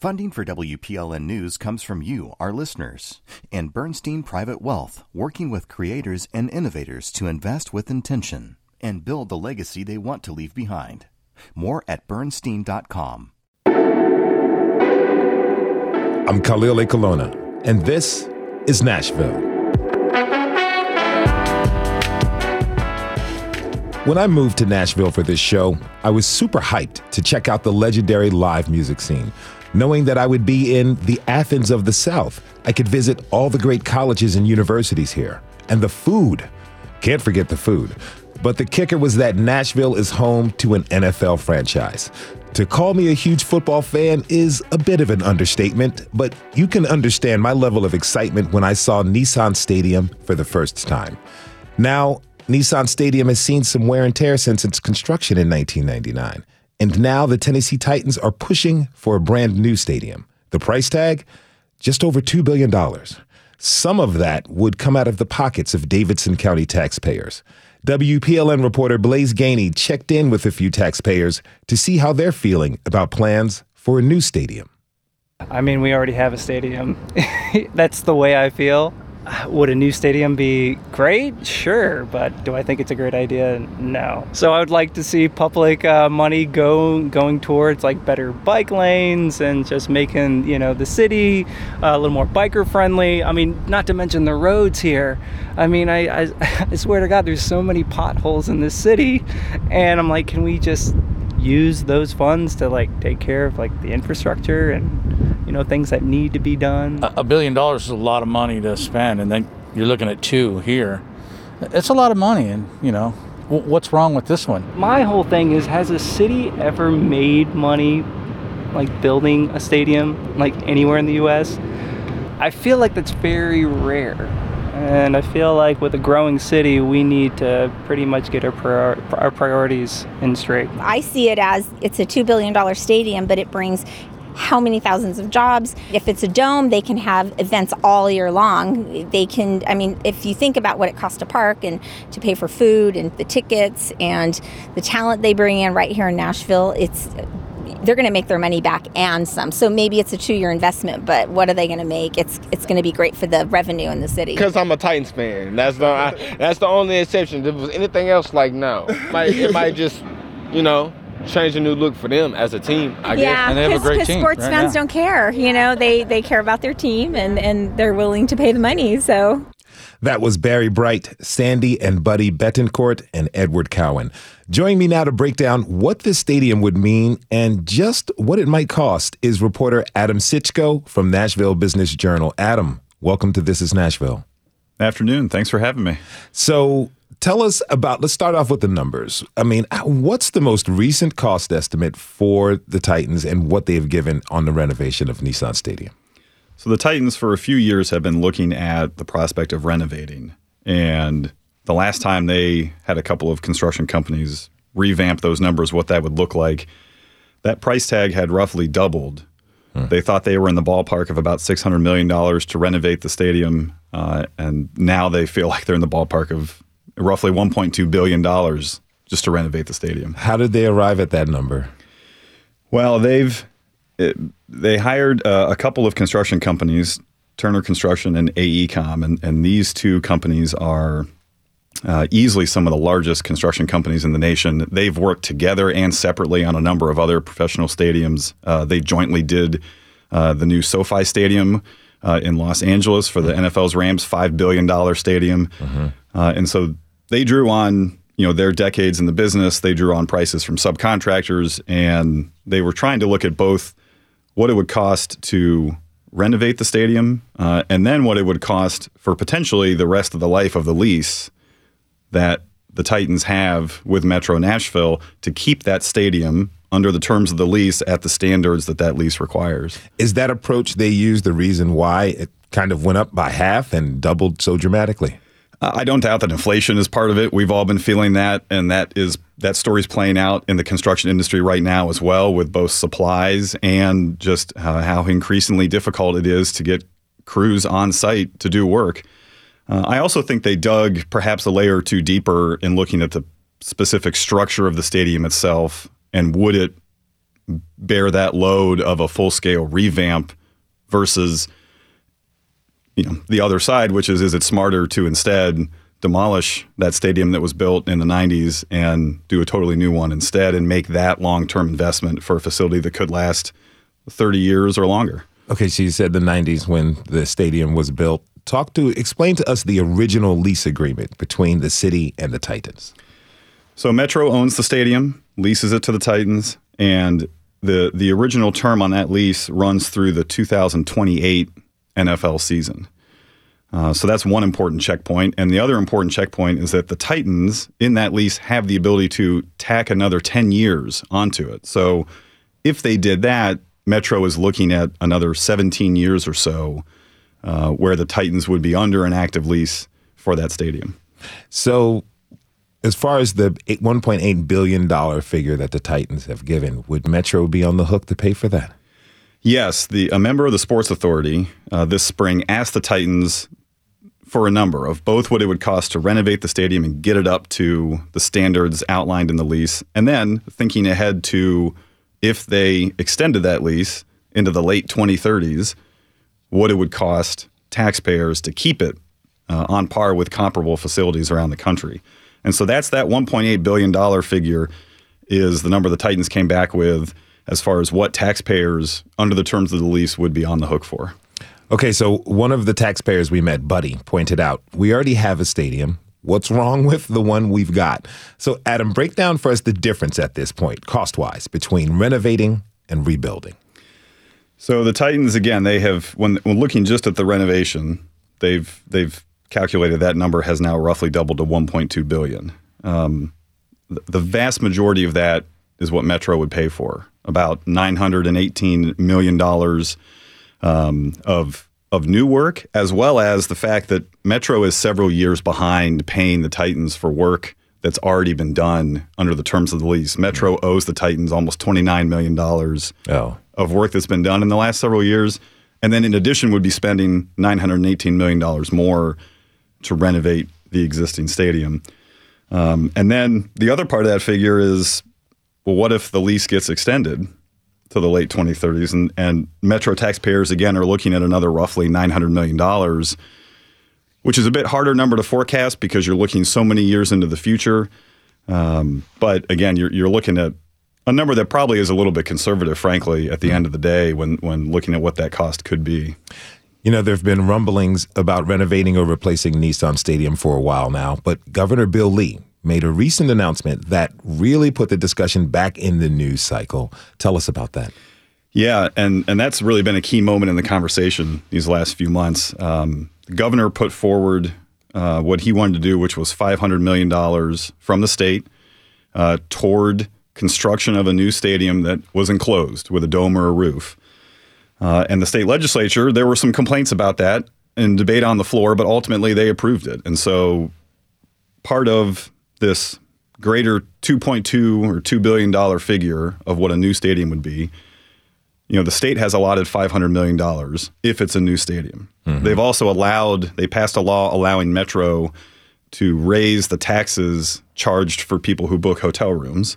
Funding for WPLN News comes from you, our listeners, and Bernstein Private Wealth, working with creators and innovators to invest with intention and build the legacy they want to leave behind. More at bernstein.com. I'm Khalil Ekulona, and this is Nashville. When I moved to Nashville for this show, I was super hyped to check out the legendary live music scene knowing that I would be in the Athens of the South. I could visit all the great colleges and universities here. And the food. Can't forget the food. But the kicker was that Nashville is home to an NFL franchise. To call me a huge football fan is a bit of an understatement, but you can understand my level of excitement when I saw Nissan Stadium for the first time. Now, Nissan Stadium has seen some wear and tear since its construction in 1999. And now the Tennessee Titans are pushing for a brand new stadium. The price tag? Just over $2 billion. Some of that would come out of the pockets of Davidson County taxpayers. WPLN reporter Blaise Gainey checked in with a few taxpayers to see how they're feeling about plans for a new stadium. I mean, we already have a stadium. That's the way I feel. Would a new stadium be great? Sure, but do I think it's a great idea? No. So I would like to see public uh, money go going towards like better bike lanes and just making you know the city uh, a little more biker friendly. I mean, not to mention the roads here. I mean, I, I I swear to God, there's so many potholes in this city, and I'm like, can we just use those funds to like take care of like the infrastructure and you know things that need to be done. A, billion dollars is a lot of money to spend, and then you're looking at two here. It's a lot of money, and you know what's wrong with this one? My whole thing is: has a city ever made money like building a stadium like anywhere in the U.S.? I feel like that's very rare. And I feel like with a growing city, we need to pretty much get our, prior- our priorities in straight. I see it as it's a $2 billion stadium, but it brings how many thousands of jobs. If it's a dome, they can have events all year long. They can, I mean, if you think about what it costs to park and to pay for food and the tickets and the talent they bring in right here in Nashville, it's they're going to make their money back and some. So maybe it's a two-year investment, but what are they going to make? It's it's going to be great for the revenue in the city. Because I'm a Titans fan. That's the I, that's the only exception. If it was anything else, like no, might, it might just, you know, change a new look for them as a team. I yeah, guess. And they have a great team. Because sports right fans now. don't care. You know, they they care about their team and and they're willing to pay the money. So. That was Barry Bright, Sandy and Buddy Betancourt, and Edward Cowan. Joining me now to break down what this stadium would mean and just what it might cost is reporter Adam Sichko from Nashville Business Journal. Adam, welcome to This Is Nashville. Afternoon. Thanks for having me. So, tell us about let's start off with the numbers. I mean what's the most recent cost estimate for the titans and what they've given on the renovation of nissan stadium? So the titans for a few years have been looking at the prospect of renovating. And the last time they had a couple of construction companies revamp those numbers what that would look like that price tag had roughly doubled. Hmm. they thought they were in the ballpark of about $600 million to renovate the stadium uh, and now they feel like they're in the ballpark of roughly 1.2 billion dollars just to renovate the stadium. How did they arrive at that number? Well, they've it, they hired uh, a couple of construction companies, Turner Construction and AECOM, and, and these two companies are uh, easily some of the largest construction companies in the nation. They've worked together and separately on a number of other professional stadiums. Uh, they jointly did uh, the new SoFi Stadium uh, in Los Angeles for the. NFL's Rams $5 billion stadium. Mm-hmm. Uh, and so they drew on you know their decades in the business. They drew on prices from subcontractors, and they were trying to look at both what it would cost to renovate the stadium, uh, and then what it would cost for potentially the rest of the life of the lease that the Titans have with Metro Nashville to keep that stadium under the terms of the lease at the standards that that lease requires. Is that approach they used the reason why it kind of went up by half and doubled so dramatically? I don't doubt that inflation is part of it. We've all been feeling that, and that is that story's playing out in the construction industry right now as well, with both supplies and just uh, how increasingly difficult it is to get crews on site to do work. Uh, I also think they dug perhaps a layer or two deeper in looking at the specific structure of the stadium itself and would it bear that load of a full scale revamp versus you know the other side, which is is it smarter to instead demolish that stadium that was built in the 90s and do a totally new one instead and make that long term investment for a facility that could last 30 years or longer. Okay, so you said the 90s when the stadium was built. Talk to, explain to us the original lease agreement between the city and the Titans. So Metro owns the stadium, leases it to the Titans, and the the original term on that lease runs through the 2028 NFL season. Uh, so that's one important checkpoint. And the other important checkpoint is that the Titans in that lease have the ability to tack another 10 years onto it. So if they did that, Metro is looking at another 17 years or so uh, where the Titans would be under an active lease for that stadium. So, as far as the $1.8 billion figure that the Titans have given, would Metro be on the hook to pay for that? Yes, the a member of the Sports Authority uh, this spring asked the Titans for a number of both what it would cost to renovate the stadium and get it up to the standards outlined in the lease, and then thinking ahead to if they extended that lease into the late 2030s, what it would cost taxpayers to keep it uh, on par with comparable facilities around the country. And so that's that $1.8 billion figure is the number the Titans came back with as far as what taxpayers under the terms of the lease would be on the hook for. Okay, so one of the taxpayers we met, Buddy, pointed out we already have a stadium. What's wrong with the one we've got? So, Adam, break down for us the difference at this point, cost wise, between renovating and rebuilding. So the Titans, again, they have when, when looking just at the renovation, they've they've calculated that number has now roughly doubled to 1.2 billion. Um, the, the vast majority of that is what Metro would pay for, about 918 million dollars um, of of new work, as well as the fact that Metro is several years behind paying the Titans for work that's already been done under the terms of the lease. Metro owes the Titans almost twenty nine million dollars Oh. of work that's been done in the last several years, and then in addition would be spending nine hundred eighteen million dollars more to renovate the existing stadium. Um, and then the other part of that figure is, well, what if the lease gets extended? to the late 2030s, and, and Metro taxpayers again are looking at another roughly 900 million dollars, which is a bit harder number to forecast because you're looking so many years into the future. Um, but again, you're you're looking at a number that probably is a little bit conservative, frankly, at the end of the day when when looking at what that cost could be. You know, there have been rumblings about renovating or replacing Nissan Stadium for a while now, but Governor Bill Lee made a recent announcement that really put the discussion back in the news cycle. Tell us about that. Yeah, and and that's really been a key moment in the conversation these last few months. Um, the governor put forward uh, what he wanted to do, which was five hundred million dollars from the state uh, toward construction of a new stadium that was enclosed with a dome or a roof. Uh, and the state legislature, there were some complaints about that and debate on the floor, but ultimately they approved it. And so part of this greater 2.2 or 2 billion dollar figure of what a new stadium would be you know the state has allotted 500 million dollars if it's a new stadium. They've also allowed they passed a law allowing metro to raise the taxes charged for people who book hotel rooms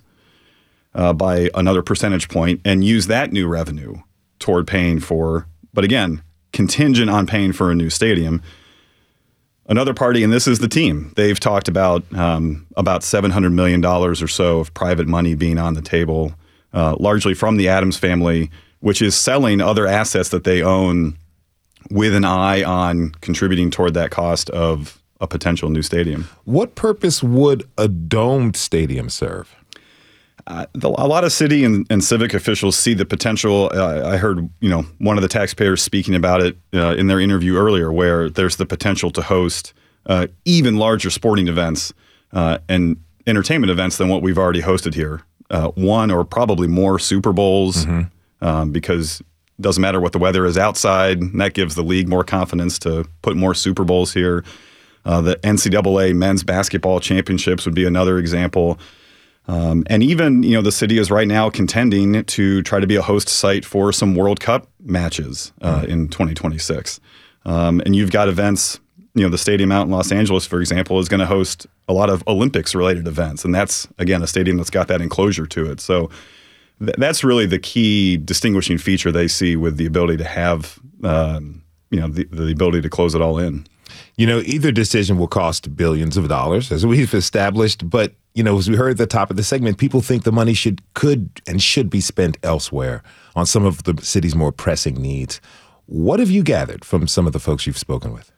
uh, by another percentage point and use that new revenue toward paying for but again contingent on paying for a new stadium Another party, and this is the team. They've talked about um, about seven hundred million dollars or so of private money being on the table, uh, largely from the Adams family, which is selling other assets that they own with an eye on contributing toward that cost of a potential new stadium. What purpose would a domed stadium serve? Uh, the, a lot of city and, and civic officials see the potential. Uh, I heard, you know, one of the taxpayers speaking about it uh, in their interview earlier, where there's the potential to host uh, even larger sporting events uh, and entertainment events than what we've already hosted here. Uh, one or probably more Super Bowls, um, because it doesn't matter what the weather is outside. That gives the league more confidence to put more Super Bowls here. the NCAA men's basketball championships would be another example. Um, and even, you know, the city is right now contending to try to be a host site for some World Cup matches uh, in 2026. Um, and you've got events, you know, the stadium out in Los Angeles, for example, is going to host a lot of Olympics related events. And that's, again, a stadium that's got that enclosure to it. So th- that's really the key distinguishing feature they see with the ability to have, um, you know, the, the ability to close it all in. You know, either decision will cost billions of dollars, as we've established. But you know, as we heard at the top of the segment, people think the money should, could, and should be spent elsewhere on some of the city's more pressing needs. What have you gathered from some of the folks you've spoken with?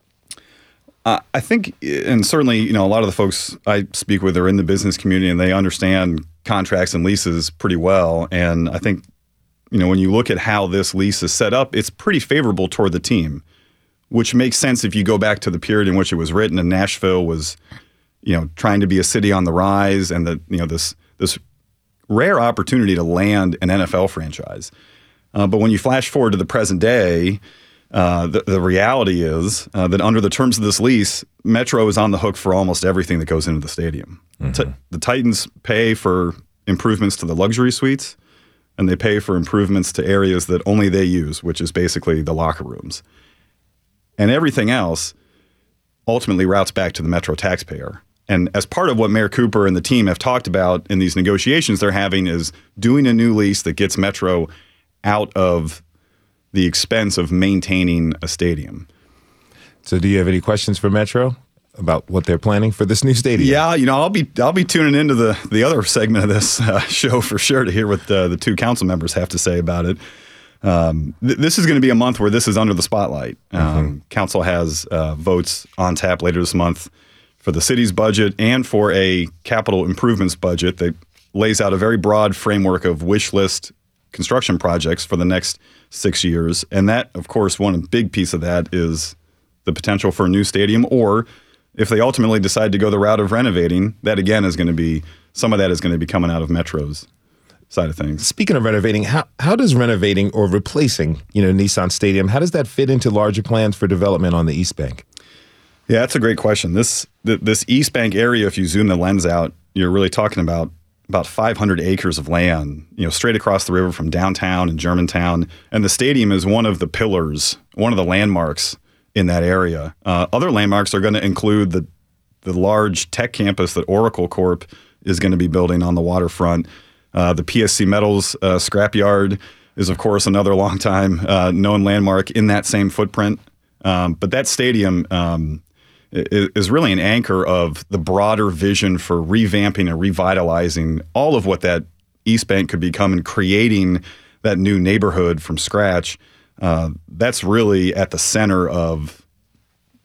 Uh, I think, and certainly, you know, a lot of the folks I speak with are in the business community and they understand contracts and leases pretty well. And I think, you know, when you look at how this lease is set up, it's pretty favorable toward the team, which makes sense if you go back to the period in which it was written and Nashville was, you know, trying to be a city on the rise and that, you know, this this rare opportunity to land an NFL franchise. Uh, but when you flash forward to the present day, uh, the, the, reality is uh, that under the terms of this lease, Metro is on the hook for almost everything that goes into the stadium. Mm-hmm. T- the Titans pay for improvements to the luxury suites, and they pay for improvements to areas that only they use, which is basically the locker rooms. And everything else ultimately routes back to the Metro taxpayer. And as part of what Mayor Cooper and the team have talked about in these negotiations they're having is doing a new lease that gets Metro out of the expense of maintaining a stadium. So, do you have any questions for Metro about what they're planning for this new stadium? Yeah, you know, I'll be I'll be tuning into the the other segment of this uh, show for sure to hear what uh, the two council members have to say about it. Um, th- this is going to be a month where this is under the spotlight. Um, mm-hmm. Council has uh, votes on tap later this month for the city's budget and for a capital improvements budget that lays out a very broad framework of wish list construction projects for the next six years. And that, of course, one big piece of that is the potential for a new stadium, or if they ultimately decide to go the route of renovating, that again is going to be some of that is going to be coming out of Metro's side of things. Speaking of renovating, how how does renovating or replacing, you know, Nissan Stadium, how does that fit into larger plans for development on the East Bank? Yeah, that's a great question. This this East Bank area, if you zoom the lens out, you're really talking about about 500 acres of land, you know, straight across the river from downtown and Germantown. And the stadium is one of the pillars, one of the landmarks in that area. Uh, other landmarks are going to include the the large tech campus that Oracle Corp is going to be building on the waterfront. Uh, the PSC Metals uh, scrapyard is, of course, another long time uh, known landmark in that same footprint. Um, but that stadium um, is really an anchor of the broader vision for revamping and revitalizing all of what that East Bank could become and creating that new neighborhood from scratch. Uh, that's really at the center of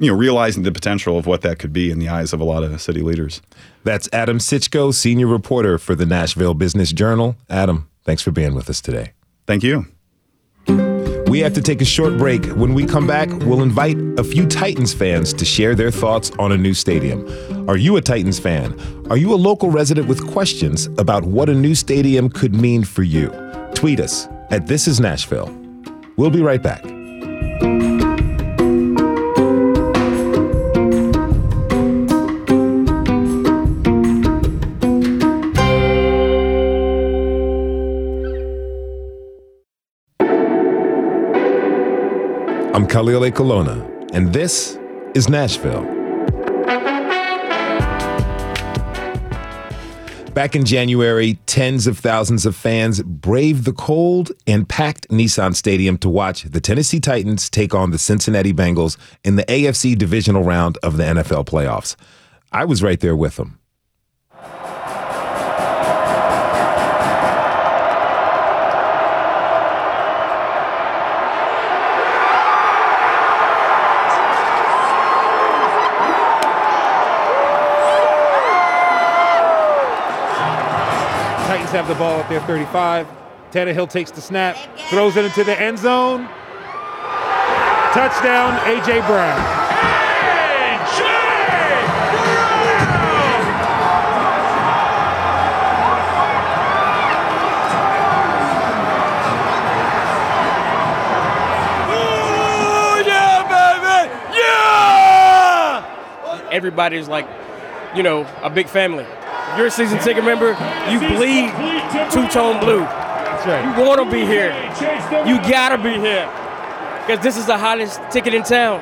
you know realizing the potential of what that could be in the eyes of a lot of city leaders. That's Adam Sichko, senior reporter for the Nashville Business Journal. Adam, thanks for being with us today. Thank you. We have to take a short break. When we come back, we'll invite a few Titans fans to share their thoughts on a new stadium. Are you a Titans fan? Are you a local resident with questions about what a new stadium could mean for you? Tweet us at This Is Nashville. We'll be right back. I'm Khalil Ekulona, and this is Nashville. Back in January, tens of thousands of fans braved the cold and packed Nissan Stadium to watch the Tennessee Titans take on the Cincinnati Bengals in the AFC divisional round of the NFL playoffs. I was right there with them. Have the ball at their 35. Tannehill takes the snap, throws it into the end zone. Touchdown, A.J. Brown. A.J. Brown! Oh, yeah, baby! Yeah! Everybody's like, you know, a big family you're a season ticket member, you bleed two tone blue. That's right. You want to be here. You gotta be here because this is the hottest ticket in town.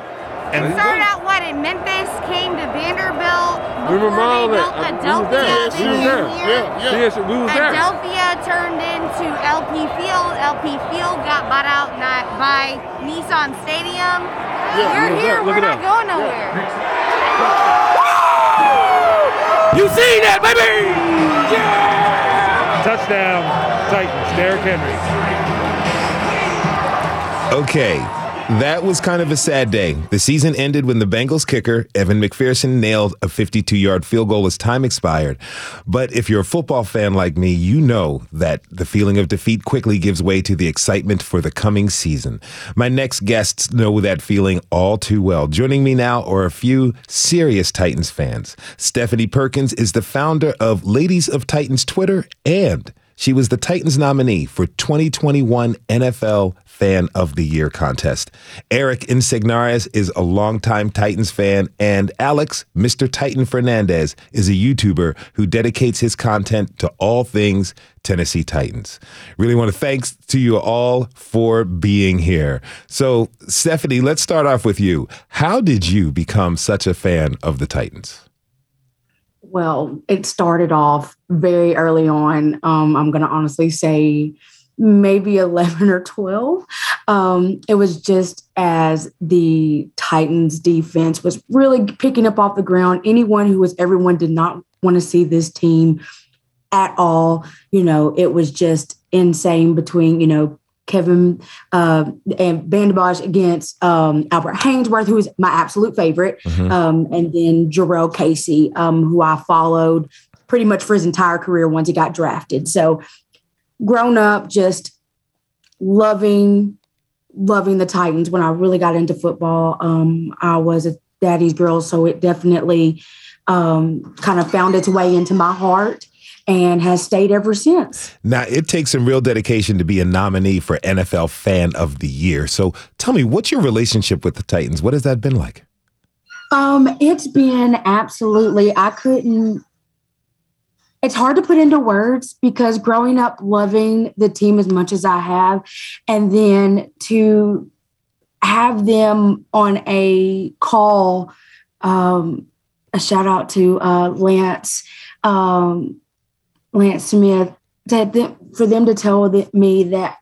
And It started out what in Memphis, came to Vanderbilt. We remember before all they that. built Uh, we was Adelphia. there. We they was came there. here. Yes, we was there. Adelphia turned into LP Field. LP Field got bought out not by Nissan Stadium. Yeah, We're we was here. there. We're it not going nowhere. You seen that, baby? Yeah! Touchdown, Titans. Derrick Henry. Okay, that was kind of a sad day. The season ended when the Bengals kicker, Evan McPherson, nailed a 52 yard field goal as time expired. But if you're a football fan like me, you know that the feeling of defeat quickly gives way to the excitement for the coming season. My next guests know that feeling all too well. Joining me now are a few serious Titans fans. Stephani Perkins is the founder of Ladies of Titans Twitter and she was the Titans nominee for 2021 NFL Fan of the Year contest. Eric Insignares is a longtime Titans fan, and Alex, Mr. Titan Fernandez, is a YouTuber who dedicates his content to all things Tennessee Titans. Really want to thanks to you all for being here. So, Stephani, let's start off with you. How did you become such a fan of the Titans? Well, it started off very early on. Um, I'm going to honestly say maybe 11 or 12. Um, it was just as the Titans defense was really picking up off the ground. Anyone who was everyone did not want to see this team at all. You know, it was just insane between, you know, Kevin uh, and Vanden Bosch against um, Albert Haynesworth, who is my absolute favorite, Mhm. um, and then Jurrell Casey, um, who I followed pretty much for his entire career once he got drafted. So, grown up, just loving, loving the Titans. When I really got into football, um, I was a daddy's girl, so it definitely um, kind of found its way into my heart and has stayed ever since. Now, it takes some real dedication to be a nominee for NFL Fan of the Year. So tell me, what's your relationship with the Titans? What has that been like? Um, it's been absolutely, I couldn't, it's hard to put into words because growing up loving the team as much as I have, and then to have them on a call, um, a shout out to uh, Lance, um, Lance Smith, them, for them to tell me that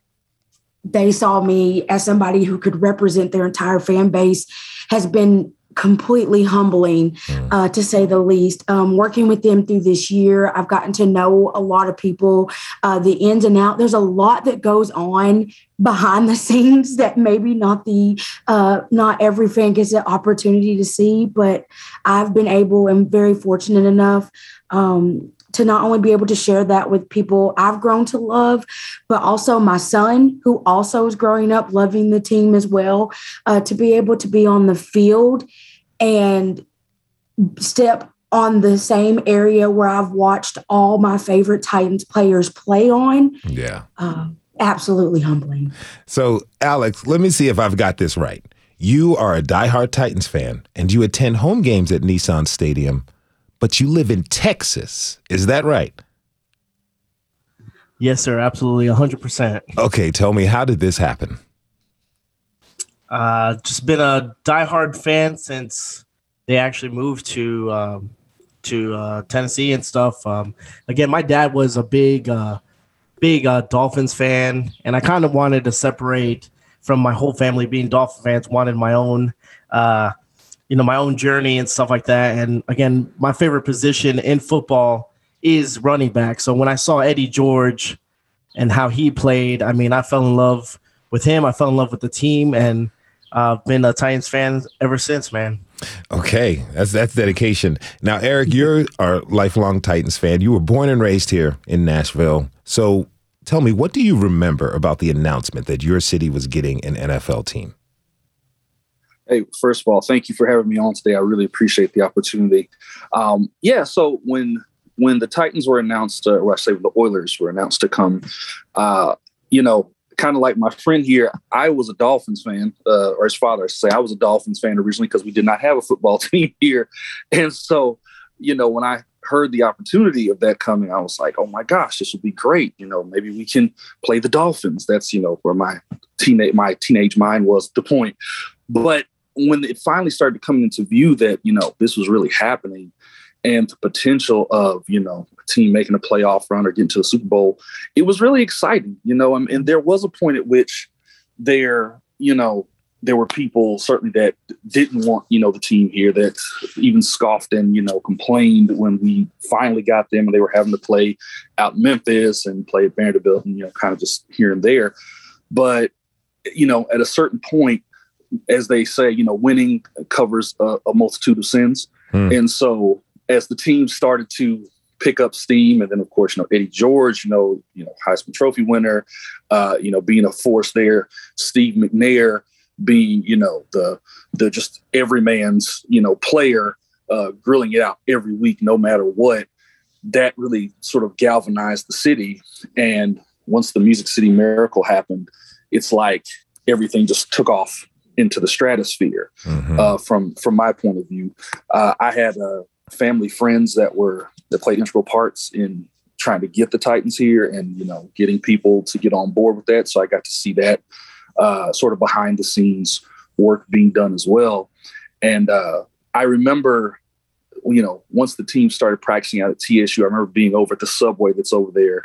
they saw me as somebody who could represent their entire fan base has been completely humbling uh, to say the least. Um, working with them through this year i've gotten to know a lot of people uh, the ins and out. There's a lot that goes on behind the scenes that maybe not the uh, not every fan gets the opportunity to see but i've been able and very fortunate enough um, to not only be able to share that with people I've grown to love, but also my son, who also is growing up loving the team as well, uh, to be able to be on the field and step on the same area where I've watched all my favorite Titans players play on. Yeah. Uh, absolutely humbling. So, Alex, let me see if I've got this right. You are a diehard Titans fan and you attend home games at Nissan Stadium, but you live in Texas. Is that right? Yes, sir. Absolutely. 100%. Okay, tell me, how did this happen? Uh, just been a diehard fan since they actually moved to um, to uh, Tennessee and stuff. Um, again, my dad was a big, uh, big uh, Dolphins fan, and I kind of wanted to separate from my whole family being Dolphin fans. Wanted my own, uh, you know, my own journey and stuff like that. And again, my favorite position in football is running back. So when I saw Eddie George and how he played, I mean, I fell in love with him. I fell in love with the team, and I've been a Titans fan ever since, man. Okay, that's that's dedication. Now, Eric, you're our lifelong Titans fan. You were born and raised here in Nashville. So, tell me, what do you remember about the announcement that your city was getting an NFL team? Hey, first of all, thank you for having me on today. I really appreciate the opportunity. Um, yeah, so when when the Titans were announced, uh, or I say the Oilers were announced to come, uh, you know, kind of like my friend here, I was a Dolphins fan, uh, or his father, I say, I was a Dolphins fan originally because we did not have a football team here, and so you know when I heard the opportunity of that coming, I was like, oh my gosh, this would be great. You know, maybe we can play the Dolphins. That's you know where my teenage my teenage mind was the point, but when it finally started coming into view that you know this was really happening, and the potential of you know a team making a playoff run or getting to the Super Bowl, it was really exciting. You know, and, and there was a point at which there, you know, there were people certainly that didn't want you know the team here that even scoffed and you know complained when we finally got them and they were having to play out in Memphis and play at Vanderbilt and you know kind of just here and there. But you know, at a certain point, as they say, you know, winning covers a, a multitude of sins, Hmm. and so as the team started to pick up steam, and then of course, you know, Eddie George, you know, you know, Heisman Trophy winner, uh, you know, being a force there, Steve McNair being, you know, the the just every man's, you know, player, uh, grilling it out every week, no matter what. That really sort of galvanized the city. And once the Music City Miracle happened, it's like everything just took off into the stratosphere. Mhm. Uh, from from my point of view, uh, I had uh, family friends that were that played integral parts in trying to get the Titans here, and you know, getting people to get on board with that. So I got to see that uh, sort of behind the scenes work being done as well. And uh, I remember, you know, once the team started practicing out at TSU, I remember being over at the subway that's over there,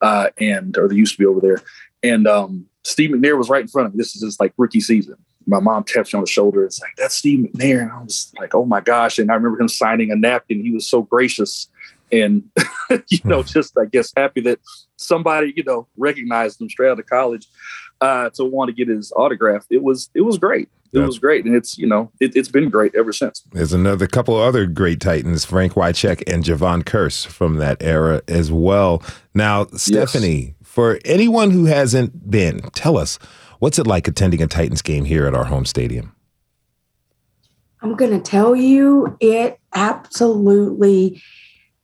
uh, and or they used to be over there, and um, Steve McNair was right in front of me. This is his like rookie season. My mom taps me on the shoulder. It's like that's Steve McNair, and I was like, oh my gosh! And I remember him signing a napkin. He was so gracious, and you know, just I guess happy that somebody you know recognized him straight out of college uh, to want to get his autograph. It was it was great. It was great, and it's you know it, it's been great ever since. There's another couple other great Titans, Frank Wycheck and Jevon Kearse from that era as well. Now, Stephani, for anyone who hasn't been, tell us what's it like attending a Titans game here at our home stadium? I'm going to tell you, it absolutely,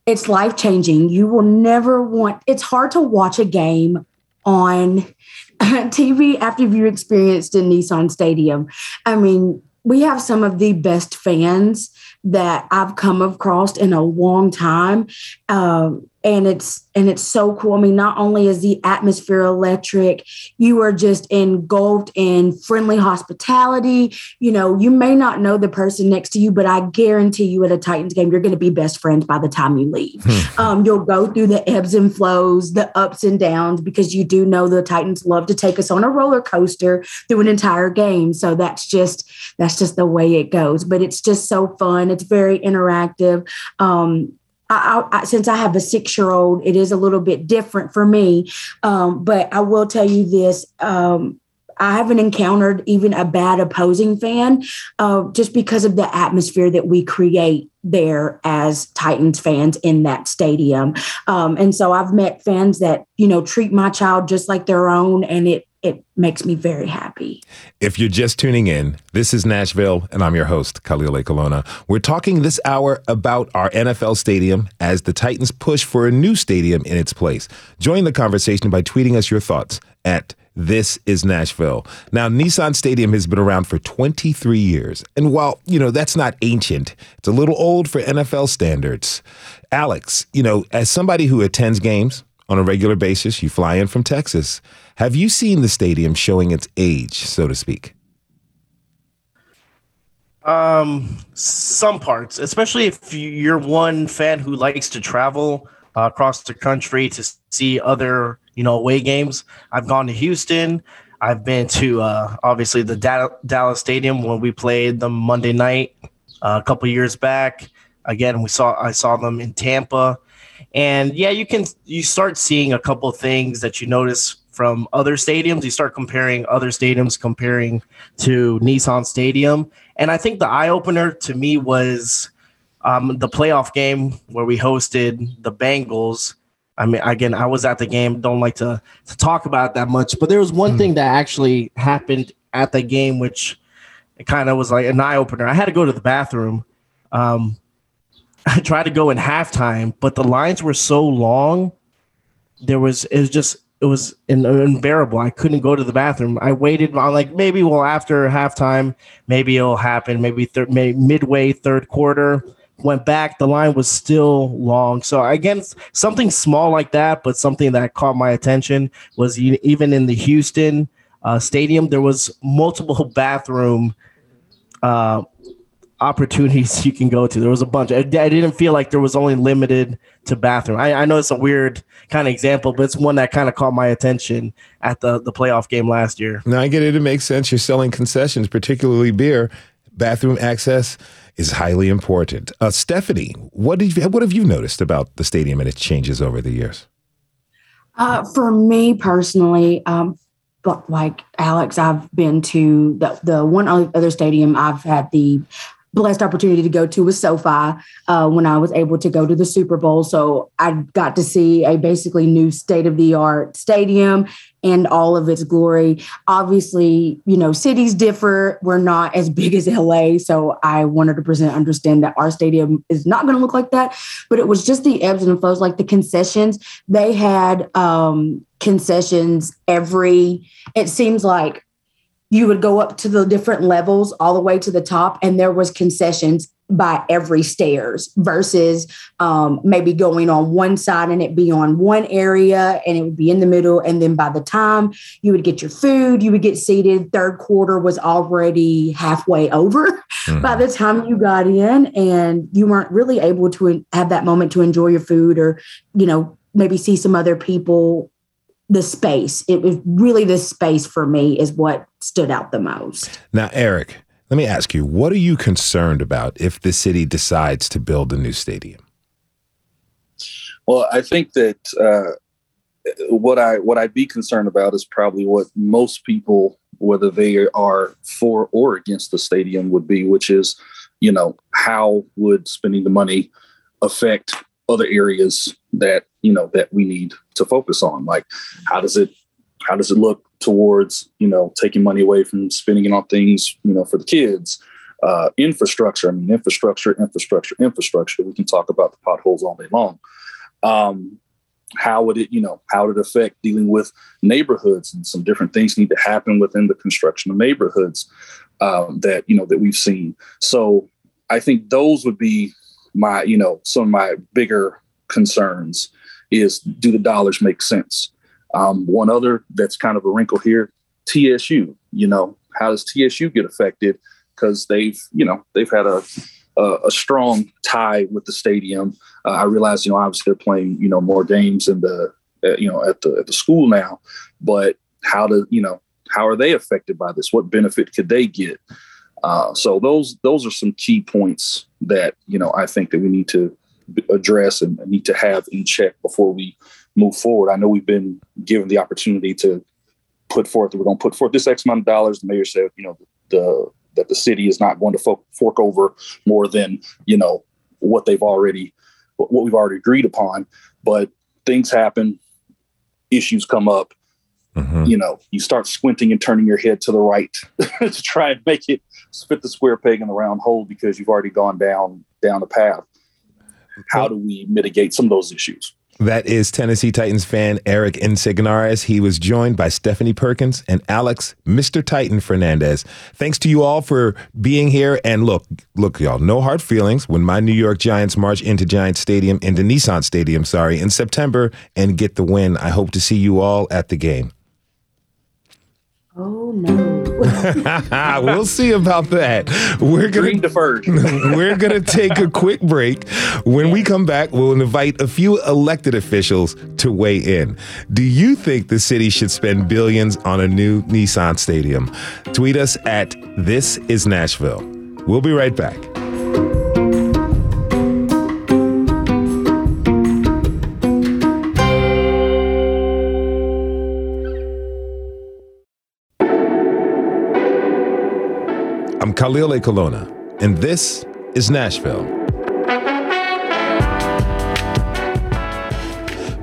it's life changing. You will never want, it's hard to watch a game on TV after you've experienced in Nissan Stadium. I mean, we have some of the best fans that I've come across in a long time. Um, and it's and it's so cool. I mean, not only is the atmosphere electric, you are just engulfed in friendly hospitality. You know, you may not know the person next to you, but I guarantee you at a Titans game, you're going to be best friends by the time you leave. um, you'll go through the ebbs and flows, the ups and downs, because you do know the Titans love to take us on a roller coaster through an entire game. So that's just that's just the way it goes. But it's just so fun. It's very interactive. Um, I, I, since I have a six year old, it is a little bit different for me. Um, but I will tell you this. Um, I haven't encountered even a bad opposing fan uh, just because of the atmosphere that we create there as Titans fans in that stadium. Um, and so I've met fans that, you know, treat my child just like their own, and it, it makes me very happy. If you're just tuning in, this is Nashville, and I'm your host, Khalil Colonna. We're talking this hour about our NFL stadium as the Titans push for a new stadium in its place. Join the conversation by tweeting us your thoughts at this is Nashville. Now, Nissan Stadium has been around for 23 years. And while, you know, that's not ancient, it's a little old for NFL standards. Alex, you know, as somebody who attends games on a regular basis, you fly in from Texas. Have you seen the stadium showing its age, so to speak? Um, some parts, especially if you- you're one fan who likes to travel uh, across the country to see other, you know, away games. I've gone to Houston. I've been to uh, obviously the Da- Dallas Stadium when we played them Monday night uh, a couple years back. Again, we saw I saw them in Tampa, and yeah, you can you start seeing a couple things that you notice from other stadiums. You start comparing other stadiums, comparing to Nissan Stadium, and I think the eye opener to me was um, the playoff game where we hosted the Bengals. I mean, again, I was at the game. Don't like to to talk about it that much, but there was one thing that actually happened at the game, which it kind of was like an eye opener. I had to go to the bathroom. Um, I tried to go in halftime, but the lines were so long. There was it was just it was un- unbearable. I couldn't go to the bathroom. I waited. I'm like maybe well after halftime, maybe it'll happen. Maybe third, maybe midway third quarter. Went back. The line was still long. So again, something small like that, but something that caught my attention was even in the Houston uh, stadium, there was multiple bathroom uh, opportunities you can go to. There was a bunch. I, I, didn't feel like there was only limited to bathroom. I, I know it's a weird kind of example, but it's one that kind of caught my attention at the the playoff game last year. Now I get it. It makes sense. You're selling concessions, particularly beer. Bathroom access is highly important. Uh, Stephani, what did you, what have you noticed about the stadium and its changes over the years? Uh, for me personally, um, but like Alex, I've been to the the one other stadium I've had the blessed opportunity to go to was SoFi uh, when I was able to go to the Super Bowl. So I got to see a basically new state of the art stadium and all of its glory. Obviously, you know, cities differ. We're not as big as LA. So I 100% understand that our stadium is not going to look like that. But it was just the ebbs and flows, like the concessions. They had um, concessions every, it seems like you would go up to the different levels all the way to the top and there was concessions by every stairs versus um, maybe going on one side and it be on one area and it would be in the middle and then by the time you would get your food you would get seated third quarter was already halfway over mm-hmm. by the time you got in and you weren't really able to have that moment to enjoy your food or you know maybe see some other people the space. It was really the space for me is what stood out the most. Now, Eric, let me ask you, what are you concerned about if the city decides to build a new stadium? Well, I think that uh, what I what I'd be concerned about is probably what most people, whether they are for or against the stadium, would be, which is, you know, how would spending the money affect other areas that you know that we need to focus on? Like how does it how does it look towards you know taking money away from spending it on things you know for the kids? Uh, infrastructure i mean infrastructure infrastructure infrastructure. We can talk about the potholes all day long. Um, how would it you know how would it affect dealing with neighborhoods? And some different things need to happen within the construction of neighborhoods um, that you know that we've seen. So i think those would be my you know some of my bigger concerns is do the dollars make sense? Um, one other that's kind of a wrinkle here, TSU. You know, how does TSU get affected? Because they've, you know, they've had a a, a strong tie with the stadium. Uh, I realize, you know, obviously they're playing, you know, more games in the, uh, you know, at the at the school now. But how do you know how are they affected by this? What benefit could they get? Uh, so those those are some key points that you know I think that we need to address and need to have in check before we move forward. I know we've been given the opportunity to put forth we're going to put forth this X amount of dollars. The mayor said, you know, the that the city is not going to fork, fork over more than you know what they've already what we've already agreed upon. But things happen, issues come up. Mm-hmm. You know, you start squinting and turning your head to the right to try and make it fit the square peg in the round hole because you've already gone down down the path how do we mitigate some of those issues? That is Tennessee Titans fan Eric Insignares. He was joined by Stephani Perkins and Alex, Mr. Titan Fernandez. Thanks to you all for being here. And look, look, y'all, no hard feelings when my New York Giants march into Giants Stadium, into Nissan Stadium, sorry, in September and get the win. I hope to see you all at the game. Oh no. we'll see about that. We're gonna deferred. we're gonna take a quick break. When we come back, we'll invite a few elected officials to weigh in. Do you think the city should spend billions on a new Nissan stadium? Tweet us at This Is Nashville. We'll be right back. Khalil Ekulona, and this is Nashville.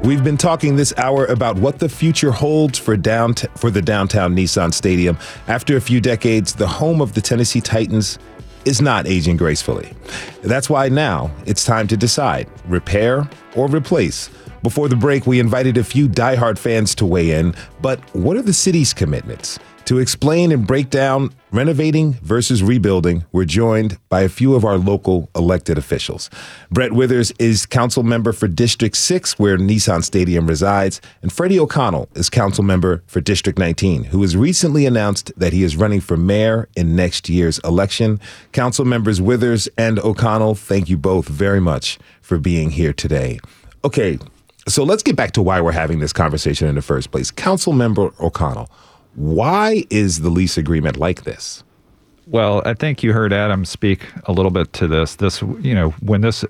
We've been talking this hour about what the future holds for, downt- for the downtown Nissan Stadium. After a few decades, the home of the Tennessee Titans is not aging gracefully. That's why now it's time to decide repair or replace. Before the break, we invited a few diehard fans to weigh in, but what are the city's commitments? To explain and break down renovating versus rebuilding, we're joined by a few of our local elected officials. Brett Withers is council member for District 6, where Nissan Stadium resides, and Freddie O'Connell is council member for District 19, who has recently announced that he is running for mayor in next year's election. Council members Withers and O'Connell, thank you both very much for being here today. Okay, so let's get back to why we're having this conversation in the first place. Council member O'Connell, why is the lease agreement like this? Well, I think you heard Adam speak a little bit to this. This, you know, when this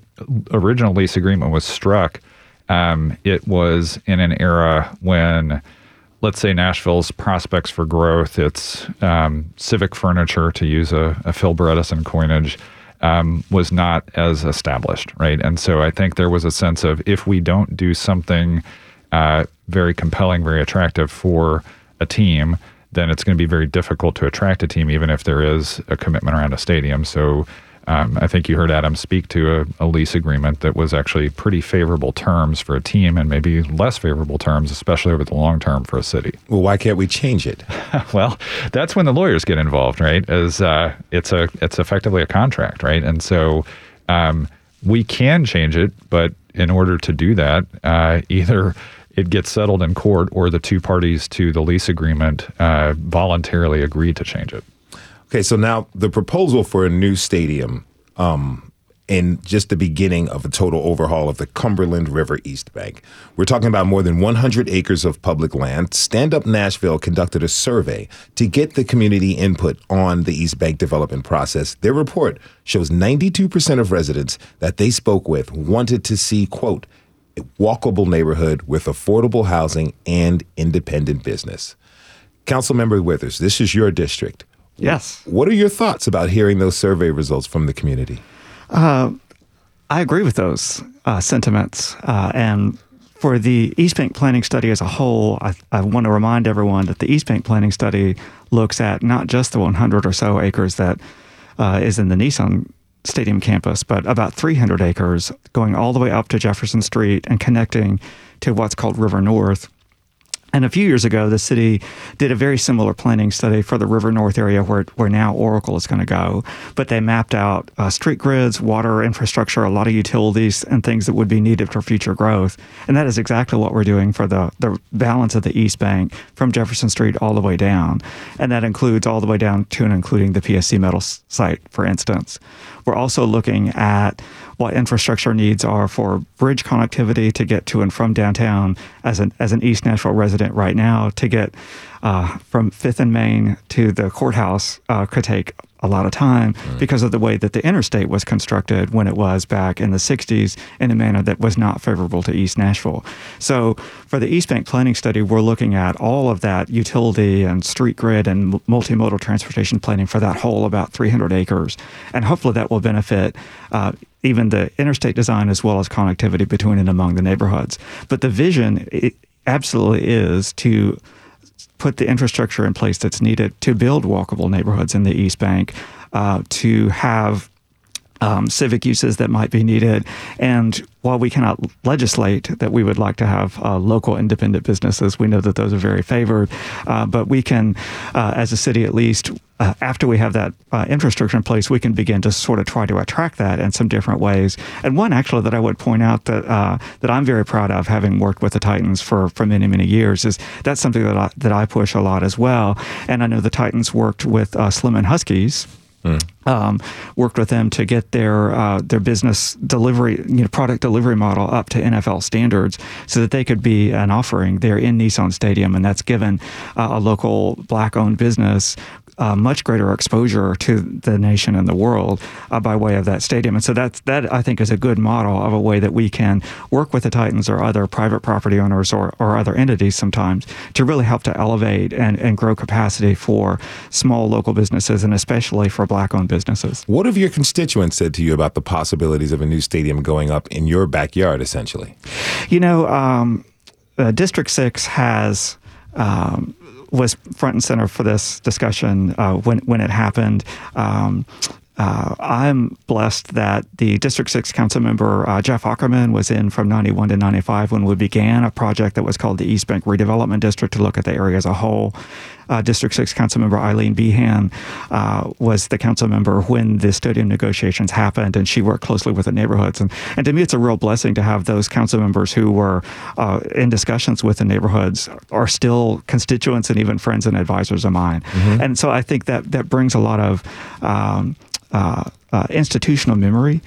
original lease agreement was struck, um, it was in an era when, let's say, Nashville's prospects for growth, its um, civic furniture, to use a, a Phil Bredesen coinage, um, was not as established, right? And so I think there was a sense of if we don't do something uh, very compelling, very attractive for a team, then it's going to be very difficult to attract a team, even if there is a commitment around a stadium. So um, I think you heard Adam speak to a, a, lease agreement that was actually pretty favorable terms for a team and maybe less favorable terms, especially over the long term for a city. Well, why can't we change it? well, that's when the lawyers get involved, right? As uh, it's a it's effectively a contract, right? And so um, we can change it, but in order to do that, uh, either it gets settled in court or the two parties to the lease agreement uh, voluntarily agree to change it. Okay, so now the proposal for a new stadium um, and just the beginning of a total overhaul of the Cumberland River East Bank. We're talking about more than 100 acres of public land. Stand Up Nashville conducted a survey to get the community input on the East Bank development process. Their report shows 92% of residents that they spoke with wanted to see, quote, walkable neighborhood with affordable housing and independent business. Councilmember Withers, this is your district. Yes. What are your thoughts about hearing those survey results from the community? Uh, I agree with those uh, sentiments. Uh, and for the East Bank Planning Study as a whole, I, I, want to remind everyone that the East Bank Planning Study looks at not just the 100 or so acres that uh, is in the Nissan Stadium campus, but about 300 acres going all the way up to Jefferson Street and connecting to what's called River North. And a few years ago, the city did a very similar planning study for the River North area where, where now Oracle is going to go. But they mapped out uh, street grids, water infrastructure, a lot of utilities, and things that would be needed for future growth. And that is exactly what we're doing for the, the balance of the East Bank from Jefferson Street all the way down. And that includes all the way down to and including the PSC Metals site, for instance. We're also looking at what infrastructure needs are for bridge connectivity to get to and from downtown as an as an East Nashville resident right now to get uh, from Fifth and Main to the courthouse uh, could take a lot of time mm. because of the way that the interstate was constructed when it was back in the 60s in a manner that was not favorable to East Nashville. So, for the East Bank planning study, we're looking at all of that utility and street grid and multimodal transportation planning for that whole about 300 acres. And hopefully that will benefit. Uh, even the interstate design as well as connectivity between and among the neighborhoods. But the vision absolutely is to put the infrastructure in place that's needed to build walkable neighborhoods in the East Bank, uh, to have um, civic uses that might be needed. And while we cannot legislate that we would like to have uh, local independent businesses, we know that those are very favored. Uh, but we can, uh, as a city at least, uh, after we have that uh, infrastructure in place, we can begin to sort of try to attract that in some different ways. And one actually that I would point out that uh, that I'm very proud of, having worked with the Titans for for many many years, is that's something that I, that I push a lot as well. And I know the Titans worked with Slim and Husky's Mm. Um, worked with them to get their uh, their business delivery, you know, product delivery model up to NFL standards, so that they could be an offering there in Nissan Stadium, and that's given uh, a local black-owned business uh, much greater exposure to the nation and the world uh, by way of that stadium. And so that's that I think is a good model of a way that we can work with the Titans or other private property owners or, or other entities sometimes to really help to elevate and, and grow capacity for small local businesses and especially for black owned businesses. What have your constituents said to you about the possibilities of a new stadium going up in your backyard essentially? You know, um, uh, District 6 has um, was front and center for this discussion uh, when when it happened. Um, uh, I'm blessed that the District 6 council member, uh, Jeff Ackerman, was in from 91 to 95 when we began a project that was called the East Bank Redevelopment District to look at the area as a whole. Uh, District 6 council member Eileen Beehan uh, was the council member when the stadium negotiations happened, and she worked closely with the neighborhoods. And, and to me, it's a real blessing to have those council members who were uh, in discussions with the neighborhoods are still constituents and even friends and advisors of mine. Mhm. And so I think that that brings a lot of um, uh, uh, institutional memory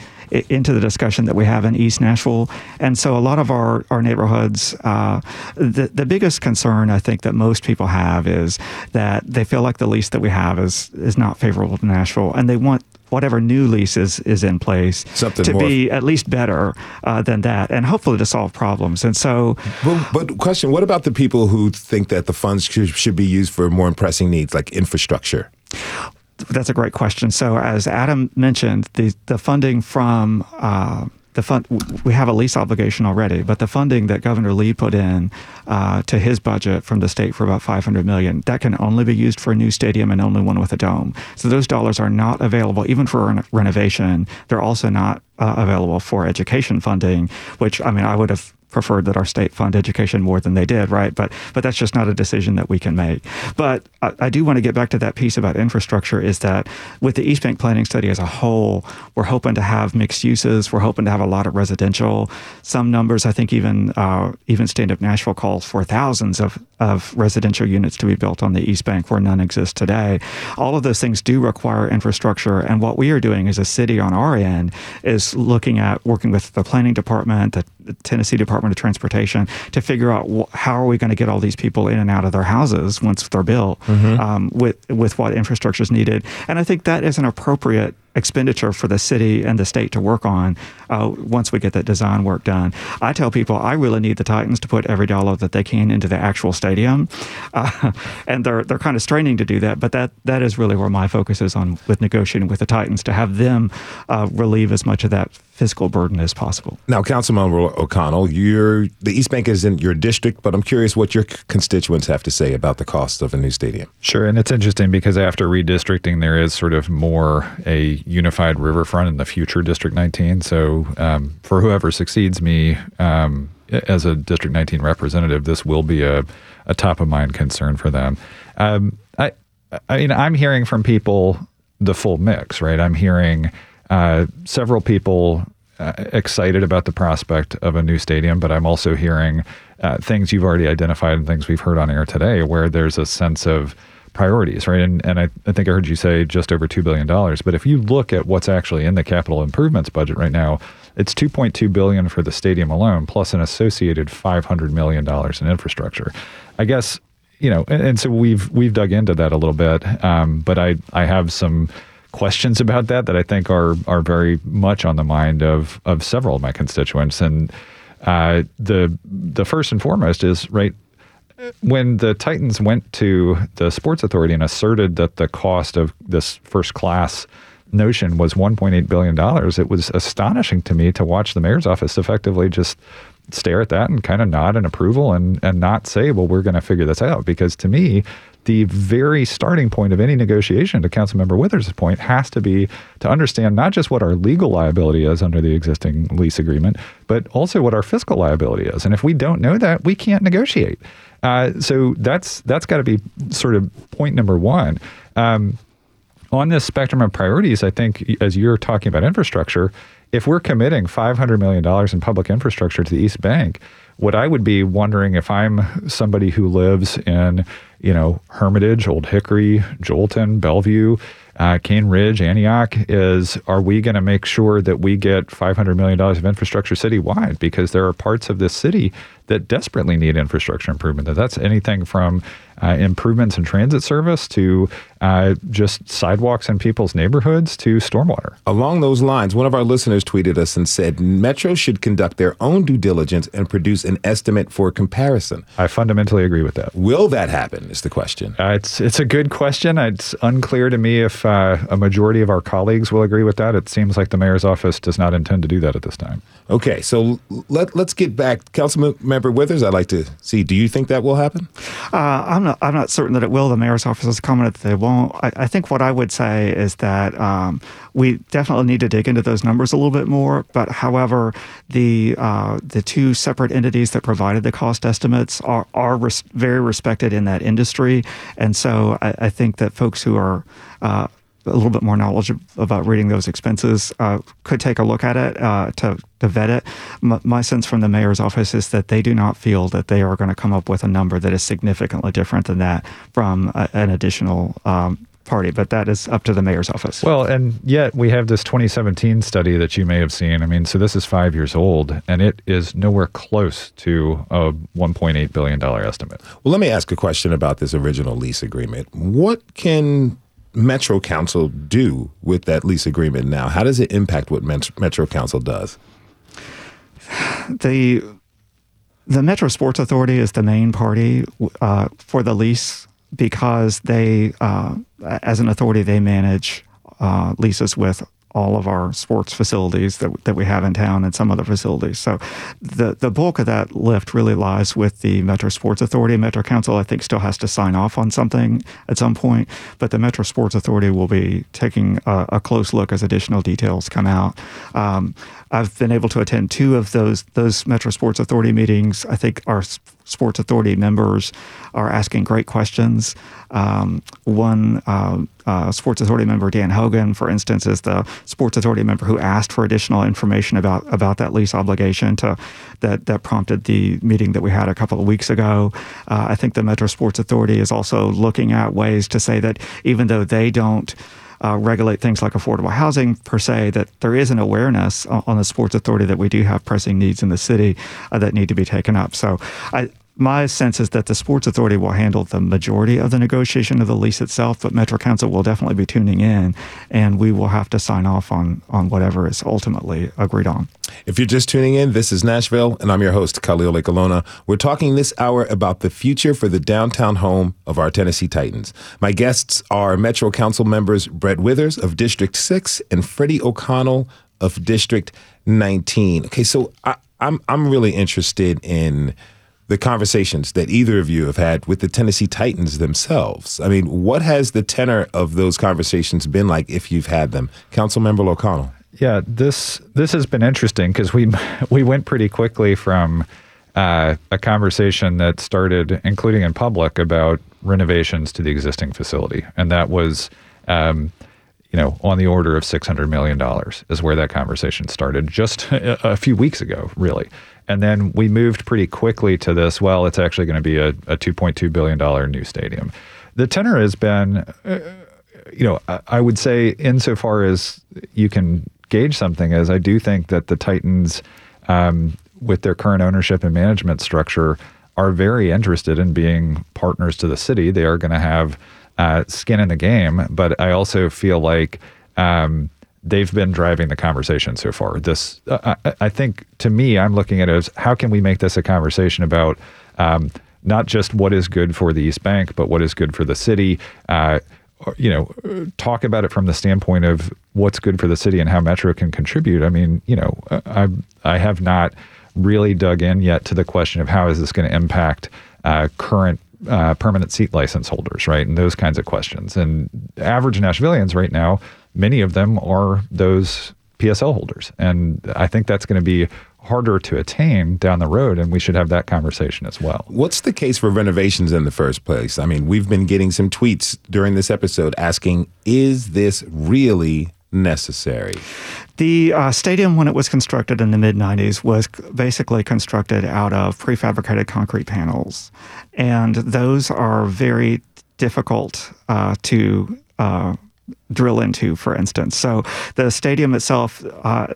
into the discussion that we have in East Nashville. And so a lot of our, our neighborhoods, uh, the, the biggest concern I think that most people have is that they feel like the lease that we have is, is not favorable to Nashville and they want whatever new lease is, is in place Something to more- be at least better uh, than that and hopefully to solve problems. And so But, but question: What about the people who think that the funds should, should be used for more pressing needs like infrastructure? That's a great question. So, as Adam mentioned, the the funding from uh, the fund we have a lease obligation already, but the funding that Governor Lee put in uh, to his budget from the state for about 500 million that can only be used for a new stadium and only one with a dome. So those dollars are not available even for ren- renovation. They're also not uh, available for education funding, which I mean I would have preferred that our state fund education more than they did, right? But but that's just not a decision that we can make. But I, I do want to get back to that piece about infrastructure. Is that with the East Bank planning study as a whole, we're hoping to have mixed uses. We're hoping to have a lot of residential. Some numbers, I think, even uh, even Stand Up Nashville calls for thousands of of residential units to be built on the East Bank where none exist today. All of those things do require infrastructure, and what we are doing as a city on our end is looking at working with the planning department, the Tennessee Department of Transportation, to figure out wh- how are we going to get all these people in and out of their houses once they're built, Mhm. um, with with what infrastructure is needed. And I think that is an appropriate expenditure for the city and the state to work on uh, once we get that design work done. I tell people I really need the Titans to put every dollar that they can into the actual stadium, uh, and they're they're kind of straining to do that. But that that is really where my focus is on with negotiating with the Titans to have them uh, relieve as much of that fiscal burden as possible. Now, Councilmember O'Connell, you're the East Bank is in your district, but I'm curious what your constituents have to say about the cost of a new stadium. Sure, and it's interesting because after redistricting, there is sort of more a unified riverfront in the future District 19. So um, for whoever succeeds me um, as a District 19 representative, this will be a, a top of mind concern for them. Um, I, I mean, I'm hearing from people the full mix, right? I'm hearing uh, several people uh, excited about the prospect of a new stadium, but I'm also hearing uh, things you've already identified and things we've heard on air today where there's a sense of priorities, right? And, and I, I think I heard you say just over $2 billion. But if you look at what's actually in the capital improvements budget right now, it's 2.2 billion for the stadium alone, plus an associated 500 million dollars in infrastructure. I guess you know, and, and so we've we've dug into that a little bit, um, but I I have some questions about that that I think are are very much on the mind of of several of my constituents, and uh, the the first and foremost is right when the Titans went to the Sports Authority and asserted that the cost of this first class notion was 1.8 billion dollars, it was astonishing to me to watch the mayor's office effectively just stare at that and kind of nod in approval and and not say, well, we're going to figure this out because to me. The very starting point of any negotiation, to Councilmember Withers' point, has to be to understand not just what our legal liability is under the existing lease agreement, but also what our fiscal liability is. And if we don't know that, we can't negotiate. Uh, so that's that's got to be sort of point number one. Um, on this spectrum of priorities, I think as you're talking about infrastructure, if we're committing $500 million in public infrastructure to the East Bank, what I would be wondering if I'm somebody who lives in, you know, Hermitage, Old Hickory, Joelton, Bellevue, uh, Cane Ridge, Antioch, is are we going to make sure that we get $500 million of infrastructure citywide? Because there are parts of this city that desperately need infrastructure improvement. That's anything from uh, improvements in transit service to uh, just sidewalks in people's neighborhoods to stormwater. Along those lines, one of our listeners tweeted us and said Metro should conduct their own due diligence and produce an estimate for comparison. I fundamentally agree with that. Will that happen? Is the question. Uh, it's it's a good question. It's unclear to me if uh, a majority of our colleagues will agree with that. It seems like the mayor's office does not intend to do that at this time. Okay, so let let's get back, Councilmember Withers. I'd like to see. Do you think that will happen? Uh, I'm not. I'm not certain that it will. The mayor's office has commented that they won't. I, I think what I would say is that um, we definitely need to dig into those numbers a little bit more. But however, the uh, the two separate entities that provided the cost estimates are are res- very respected in that industry, and so I, I think that folks who are uh, a little bit more knowledge about reading those expenses uh, could take a look at it uh, to, to vet it. M- my sense from the mayor's office is that they do not feel that they are going to come up with a number that is significantly different than that from a, an additional um, party, but that is up to the mayor's office. Well, and yet we have this 2017 study that you may have seen. I mean, so this is five years old, and it is nowhere close to a 1.8 billion dollar estimate. Well, let me ask a question about this original lease agreement. What can Metro Council do with that lease agreement now? How does it impact what Metro Council does? The the Metro Sports Authority is the main party uh, for the lease because they, uh, as an authority, they manage uh, leases with all of our sports facilities that, that we have in town and some other facilities. So the, the bulk of that lift really lies with the Metro Sports Authority. Metro Council, I think, still has to sign off on something at some point, but the Metro Sports Authority will be taking a, a close look as additional details come out. Um, I've been able to attend two of those those Metro Sports Authority meetings. I think our Sports Authority members are asking great questions. Um, one uh, uh, Sports Authority member, Dan Hogan, for instance, is the Sports Authority member who asked for additional information about about that lease obligation to that that prompted the meeting that we had a couple of weeks ago. Uh, I think the Metro Sports Authority is also looking at ways to say that even though they don't uh, regulate things like affordable housing per se, that there is an awareness on the Sports Authority that we do have pressing needs in the city uh, that need to be taken up. So I, my sense is that the Sports Authority will handle the majority of the negotiation of the lease itself, but Metro Council will definitely be tuning in, and we will have to sign off on on whatever is ultimately agreed on. If you're just tuning in, this is Nashville, and I'm your host, Khalil Ekulona. We're talking this hour about the future for the downtown home of our Tennessee Titans. My guests are Metro Council members Brett Withers of District 6 and Freddie O'Connell of District 19. Okay, so I, I'm I'm really interested in the conversations that either of you have had with the Tennessee Titans themselves. I mean, what has the tenor of those conversations been like if you've had them? Councilmember O'Connell. Yeah, this this has been interesting because we we went pretty quickly from uh, a conversation that started, including in public, about renovations to the existing facility, and that was, um, you know, on the order of six hundred million dollars is where that conversation started just a, a few weeks ago, really. And then we moved pretty quickly to this. Well, it's actually going to be a, a $2.2 billion new stadium. The tenor has been, uh, you know, I, I would say, insofar as you can gauge something, is I do think that the Titans, um, with their current ownership and management structure, are very interested in being partners to the city. They are going to have uh, skin in the game, but I also feel like um, they've been driving the conversation so far. This, uh, I, I, think, to me, I'm looking at it as how can we make this a conversation about um, not just what is good for the East Bank, but what is good for the city. Uh, you know, talk about it from the standpoint of what's good for the city and how Metro can contribute. I mean, you know, I I have not really dug in yet to the question of how is this going to impact uh, current uh, permanent seat license holders, right? And those kinds of questions. And average Nashvillians right now many of them are those PSL holders. And I think that's going to be harder to attain down the road, and we should have that conversation as well. What's the case for renovations in the first place? I mean, we've been getting some tweets during this episode asking, is this really necessary? The uh, stadium, when it was constructed in the mid 90s, was basically constructed out of prefabricated concrete panels. And those are very difficult uh, to uh, drill into, for instance. So the stadium itself, uh,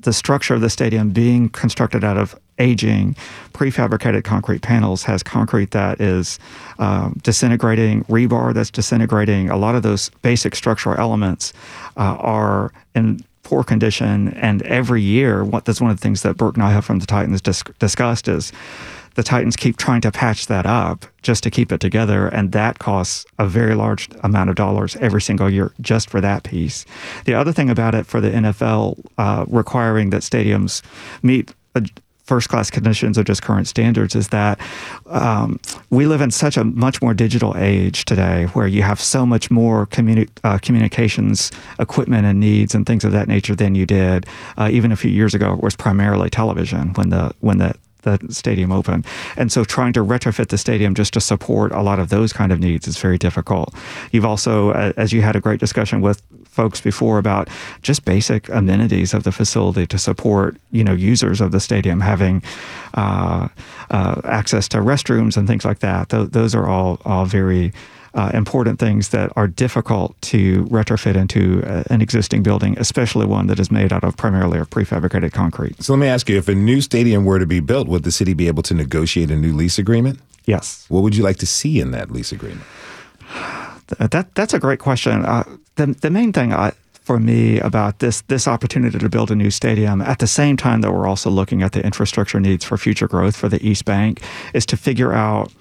the structure of the stadium being constructed out of aging prefabricated concrete panels has concrete that is um, disintegrating, rebar that's disintegrating. A lot of those basic structural elements uh, are in poor condition. And every year, what that's one of the things that Burke Nihill from the Titans dis- discussed is the Titans keep trying to patch that up just to keep it together, and that costs a very large amount of dollars every single year just for that piece. The other thing about it for the NFL uh, requiring that stadiums meet a, first class conditions or just current standards is that um, we live in such a much more digital age today where you have so much more communi- uh, communications equipment and needs and things of that nature than you did uh, even a few years ago it was primarily television when the when the the stadium open. And so trying to retrofit the stadium just to support a lot of those kind of needs is very difficult. You've also, as you had a great discussion with folks before about just basic amenities of the facility to support, you know, users of the stadium having uh, uh, access to restrooms and things like that. Th- those are all, all very uh, important things that are difficult to retrofit into uh, an existing building, especially one that is made out of primarily of prefabricated concrete. So let me ask you: If a new stadium were to be built, would the city be able to negotiate a new lease agreement? Yes. What would you like to see in that lease agreement? That that's a great question. Uh, the the main thing I, for me about this this opportunity to build a new stadium at the same time that we're also looking at the infrastructure needs for future growth for the East Bank is to figure out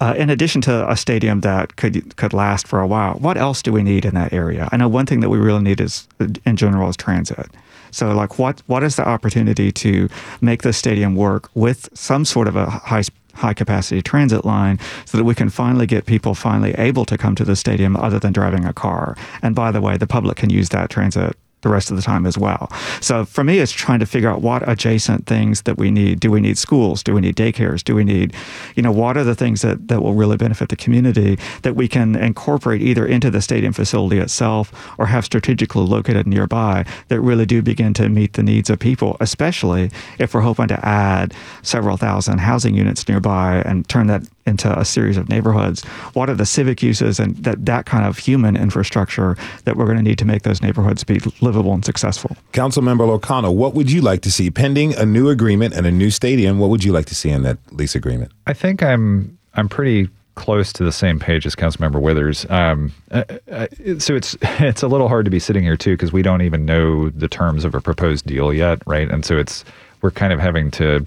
uh, in addition to a stadium that could could last for a while, what else do we need in that area? I know one thing that we really need is, in general, is transit. So, like, what what is the opportunity to make the stadium work with some sort of a high high capacity transit line so that we can finally get people finally able to come to the stadium other than driving a car. And by the way, the public can use that transit the rest of the time as well. So for me, it's trying to figure out what adjacent things that we need. Do we need schools? Do we need daycares? Do we need, you know, what are the things that, that will really benefit the community that we can incorporate either into the stadium facility itself or have strategically located nearby that really do begin to meet the needs of people, especially if we're hoping to add several thousand housing units nearby and turn that into a series of neighborhoods. What are the civic uses and that, that kind of human infrastructure that we're going to need to make those neighborhoods be livable and successful? Councilmember O'Connell, what would you like to see pending a new agreement and a new stadium? What would you like to see in that lease agreement? I think I'm I'm pretty close to the same page as Councilmember Withers. Um, uh, uh, so it's it's a little hard to be sitting here too because we don't even know the terms of a proposed deal yet, right? And so it's we're kind of having to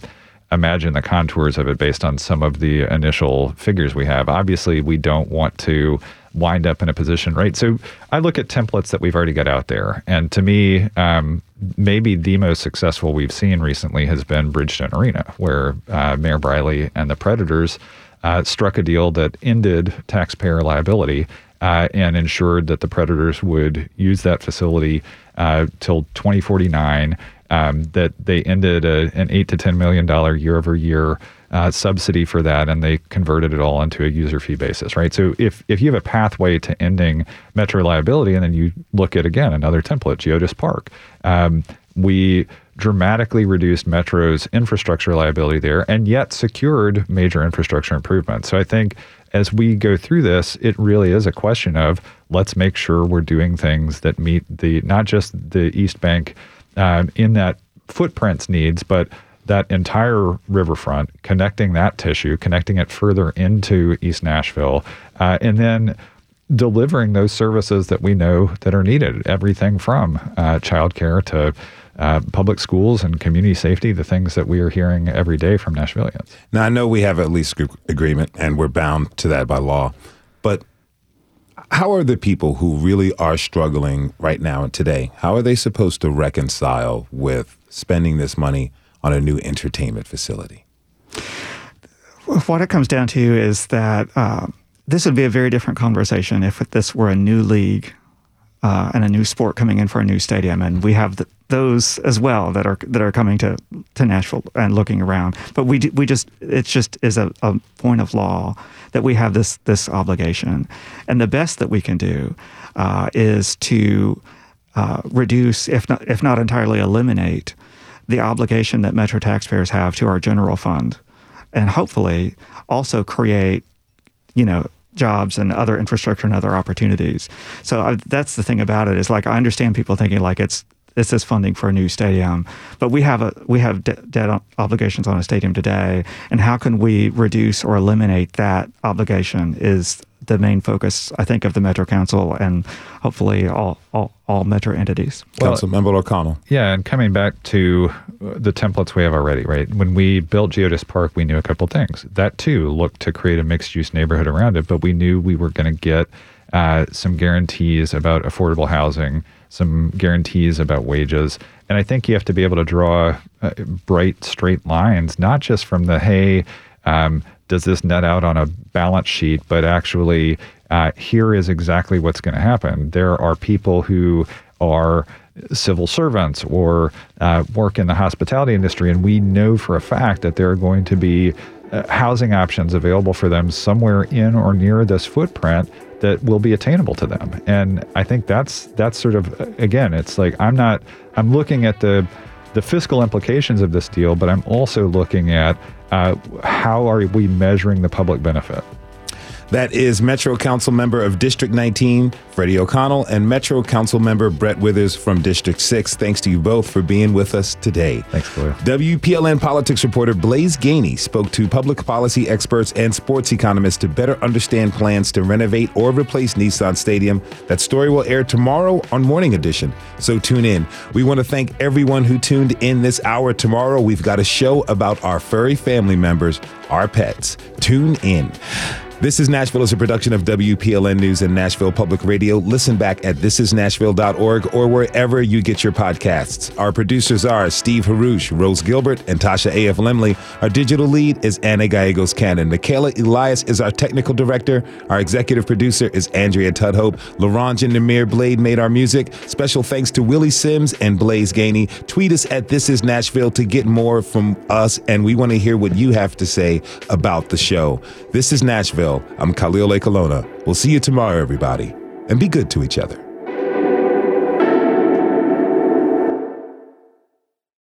imagine the contours of it based on some of the initial figures we have. Obviously, we don't want to wind up in a position, right? So I look at templates that we've already got out there. And to me, um, maybe the most successful we've seen recently has been Bridgestone Arena, where uh, Mayor Briley and the Predators uh, struck a deal that ended taxpayer liability uh, and ensured that the Predators would use that facility uh, till 2049 um, that they ended a, an eight to ten million dollar year over year uh, subsidy for that, and they converted it all into a user fee basis, right? So if if you have a pathway to ending metro liability, and then you look at again another template, Geodis Park, um, we dramatically reduced Metro's infrastructure liability there, and yet secured major infrastructure improvements. So I think as we go through this, it really is a question of let's make sure we're doing things that meet the not just the East Bank uh, in that footprints needs, but that entire riverfront, connecting that tissue, connecting it further into East Nashville, uh, and then delivering those services that we know that are needed. Everything from uh, childcare to uh, public schools and community safety, the things that we are hearing every day from Nashvilleians. Now, I know we have a lease agreement and we're bound to that by law, but how are the people who really are struggling right now and today, how are they supposed to reconcile with spending this money on a new entertainment facility? What it comes down to is that uh, this would be a very different conversation if this were a new league uh, and a new sport coming in for a new stadium, and we have the, those as well that are that are coming to, to Nashville and looking around. But we we just it just is a, a point of law that we have this this obligation, and the best that we can do uh, is to uh, reduce, if not if not entirely eliminate, the obligation that Metro taxpayers have to our general fund, and hopefully also create, you know, jobs and other infrastructure and other opportunities. So uh, that's the thing about it is like I understand people thinking like it's this is funding for a new stadium, but we have a we have de- debt obligations on a stadium today, and how can we reduce or eliminate that obligation is the main focus, I think, of the Metro Council and hopefully all all, all Metro entities. Well, Councilmember O'Connell. Yeah, and coming back to the templates we have already, right? When we built Geodis Park, we knew a couple things. That too looked to create a mixed use neighborhood around it, but we knew we were going to get uh, some guarantees about affordable housing, some guarantees about wages. And I think you have to be able to draw uh, bright, straight lines, not just from the, hey, um, does this net out on a balance sheet, but actually, uh, here is exactly what's going to happen. There are people who are civil servants or uh, work in the hospitality industry, and we know for a fact that there are going to be uh, housing options available for them somewhere in or near this footprint that will be attainable to them. And I think that's that's sort of again, it's like I'm not I'm looking at the the fiscal implications of this deal, but I'm also looking at uh, how are we measuring the public benefit. That is Metro Council member of District 19, Freddie O'Connell, and Metro Council member Brett Withers from District 6. Thanks to you both for being with us today. Thanks, Khalil. WPLN politics reporter Blaise Gainey spoke to public policy experts and sports economists to better understand plans to renovate or replace Nissan Stadium. That story will air tomorrow on Morning Edition, so tune in. We want to thank everyone who tuned in this hour. Tomorrow, we've got a show about our furry family members, our pets. Tune in. This is Nashville is a production of WPLN News and Nashville Public Radio. Listen back at thisisnashville.org or wherever you get your podcasts. Our producers are Steve Haruch, Rose Gilbert, and Tasha A.F. Lemley. Our digital lead is Anna Gallegos Cannon. Michaela Elias is our technical director. Our executive producer is Andrea Tudhope. Laurent and Namir Blade made our music. Special thanks to Willie Sims and Blaise Gainey. Tweet us at This Is Nashville to get more from us, and we want to hear what you have to say about the show. This is Nashville. I'm Khalil Ekulona. We'll see you tomorrow, everybody, and be good to each other.